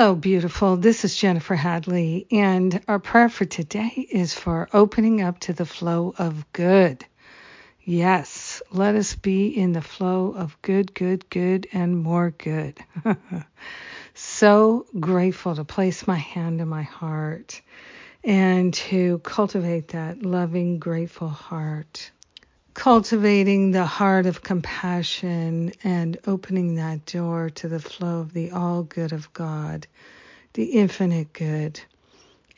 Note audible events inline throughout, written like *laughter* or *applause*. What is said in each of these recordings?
Hello, beautiful. This is Jennifer Hadley, and our prayer for today is for opening up to the flow of good. Yes, let us be in the flow of good, good, good, and more good. *laughs* so grateful to place my hand in my heart and to cultivate that loving, grateful heart cultivating the heart of compassion and opening that door to the flow of the all good of God, the infinite good.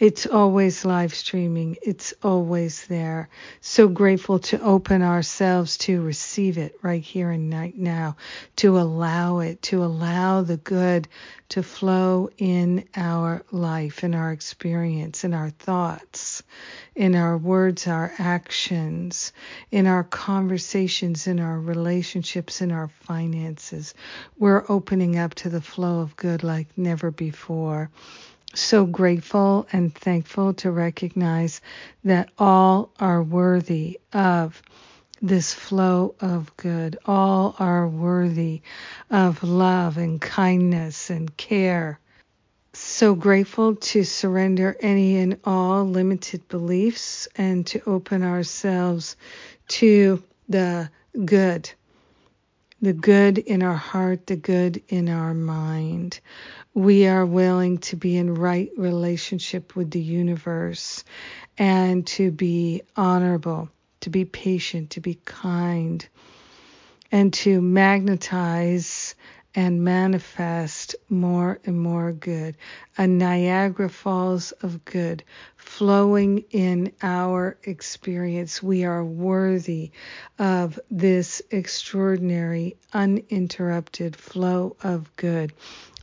It's always live streaming. It's always there. So grateful to open ourselves to receive it right here and right now, to allow it, to allow the good to flow in our life, in our experience, in our thoughts, in our words, our actions, in our conversations, in our relationships, in our finances. We're opening up to the flow of good like never before so grateful and thankful to recognize that all are worthy of this flow of good. All are worthy of love and kindness and care. So grateful to surrender any and all limited beliefs and to open ourselves to the good the good in our heart, the good in our mind. We are willing to be in right relationship with the universe and to be honorable, to be patient, to be kind, and to magnetize and manifest more and more good. A Niagara Falls of good flowing in our experience. We are worthy of this extraordinary, uninterrupted flow of good.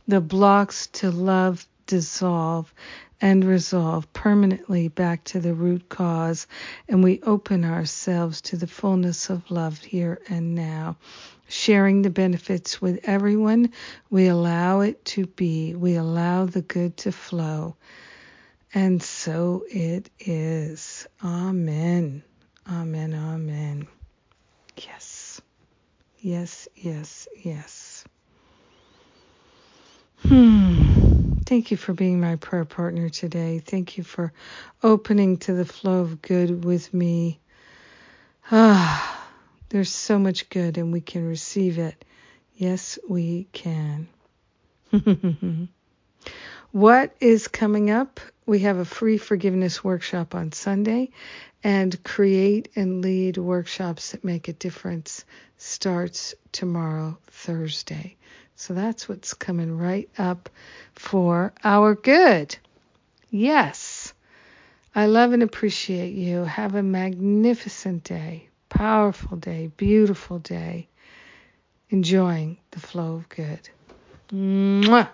The blocks to love dissolve and resolve permanently back to the root cause, and we open ourselves to the fullness of love here and now sharing the benefits with everyone. We allow it to be. We allow the good to flow. And so it is. Amen. Amen. Amen. Yes. Yes, yes, yes. Hmm. Thank you for being my prayer partner today. Thank you for opening to the flow of good with me. Ah. There's so much good and we can receive it. Yes, we can. *laughs* what is coming up? We have a free forgiveness workshop on Sunday and create and lead workshops that make a difference starts tomorrow, Thursday. So that's what's coming right up for our good. Yes. I love and appreciate you. Have a magnificent day powerful day, beautiful day, enjoying the flow of good. Mwah.